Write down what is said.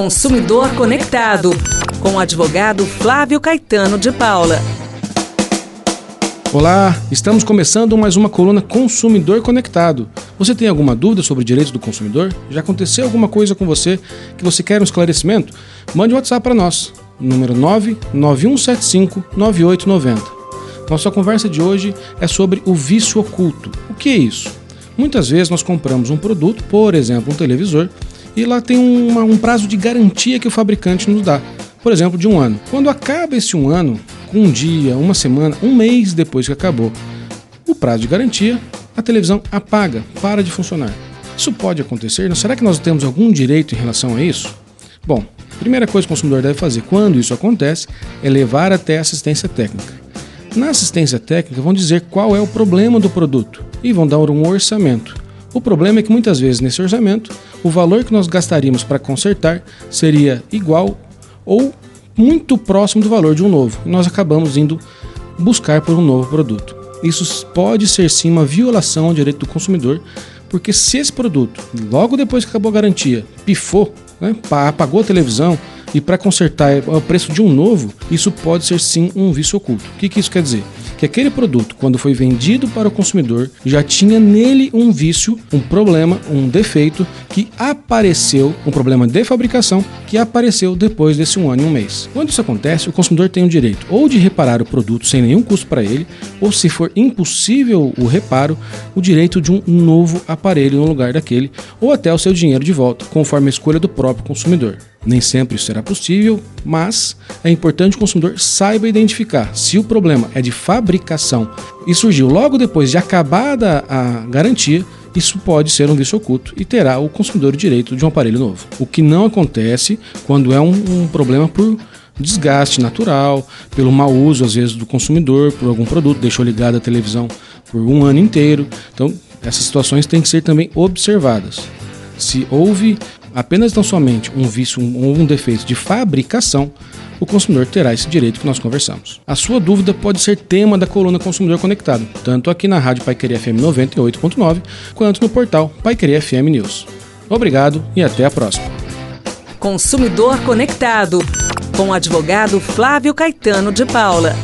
Consumidor Conectado, com o advogado Flávio Caetano de Paula. Olá, estamos começando mais uma coluna Consumidor Conectado. Você tem alguma dúvida sobre direitos do consumidor? Já aconteceu alguma coisa com você que você quer um esclarecimento? Mande um WhatsApp para nós, número 99175 9890. Nossa conversa de hoje é sobre o vício oculto. O que é isso? Muitas vezes nós compramos um produto, por exemplo, um televisor, e lá tem uma, um prazo de garantia que o fabricante nos dá, por exemplo, de um ano. Quando acaba esse um ano, um dia, uma semana, um mês depois que acabou o prazo de garantia, a televisão apaga, para de funcionar. Isso pode acontecer? Será que nós temos algum direito em relação a isso? Bom, a primeira coisa que o consumidor deve fazer quando isso acontece é levar até a assistência técnica. Na assistência técnica vão dizer qual é o problema do produto e vão dar um orçamento. O problema é que muitas vezes nesse orçamento, o valor que nós gastaríamos para consertar seria igual ou muito próximo do valor de um novo, e nós acabamos indo buscar por um novo produto. Isso pode ser sim uma violação ao direito do consumidor, porque se esse produto, logo depois que acabou a garantia, pifou, né, apagou a televisão e para consertar é o preço de um novo, isso pode ser sim um vício oculto. O que, que isso quer dizer? Que aquele produto, quando foi vendido para o consumidor, já tinha nele um vício, um problema, um defeito que apareceu, um problema de fabricação que apareceu depois desse um ano e um mês. Quando isso acontece, o consumidor tem o direito ou de reparar o produto sem nenhum custo para ele, ou se for impossível o reparo, o direito de um novo aparelho no lugar daquele, ou até o seu dinheiro de volta, conforme a escolha do próprio consumidor. Nem sempre isso será possível, mas é importante que o consumidor saiba identificar se o problema é de fabricação e surgiu logo depois de acabada a garantia, isso pode ser um vício oculto e terá o consumidor direito de um aparelho novo. O que não acontece quando é um, um problema por desgaste natural, pelo mau uso às vezes do consumidor por algum produto, deixou ligada a televisão por um ano inteiro. Então, essas situações têm que ser também observadas. Se houve apenas tão somente um vício ou um, defeito de fabricação, o consumidor terá esse direito que nós conversamos. A sua dúvida pode ser tema da coluna Consumidor Conectado, tanto aqui na Rádio Paiqueria FM 98.9, quanto no portal Paiqueria FM News. Obrigado e até a próxima. Consumidor Conectado, com o advogado Flávio Caetano de Paula.